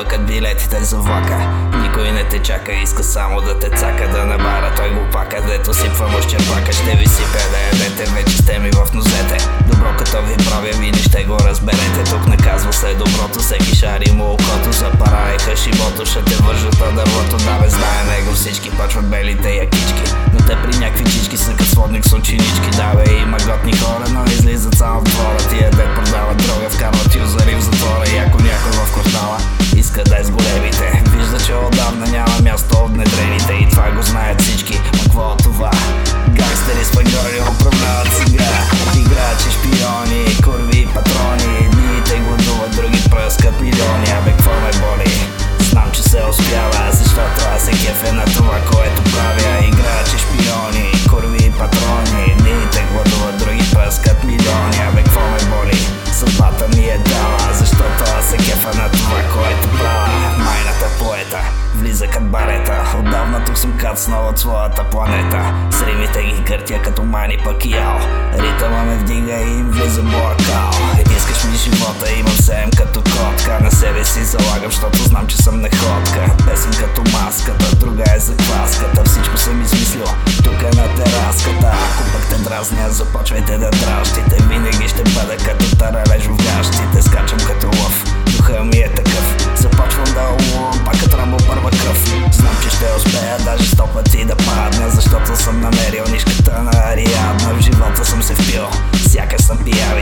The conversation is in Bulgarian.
лъкат билетите за влака. Никой не те чака, иска само да те цака Да набара той го пака, дето сипва му щерпака Ще ви сипе. Да ядете, вече сте ми в нозете. Добро като ви правя, вие ще го разберете. Тук наказва се доброто, всеки шари му окото. За пара е хашибото, ще те вържат на дървото Да бе знае него всички почват белите якички. Но те при някакви чички са като сводник с ученички. Да бе има готни хора, но излизат само в двора. Тия това, което правя Играчи, шпиони, курви и патрони Едните гладуват, други пръскат милиони Абе, какво ме боли? Съдбата ми е дала, защото аз се кефа на това, което правя Майната поета влиза като барета Отдавна тук съм кацнал от своята планета С римите ги къртя като мани пакиял Ритъма ме вдига и им влиза буакал Искаш ми живота, имам сем като котка На себе си залагам, защото знам, че съм находка Песен като с започвайте да дращите Винаги ще бъда като тара, таралеж в гащите. Скачам като лъв, духа ми е такъв. Започвам да лувам, пак е като рамо първа кръв. Знам, че ще успея даже сто пъти да падна Защото съм намерил нишката на Ариадна. В живота съм се впил, Всяка съм пияви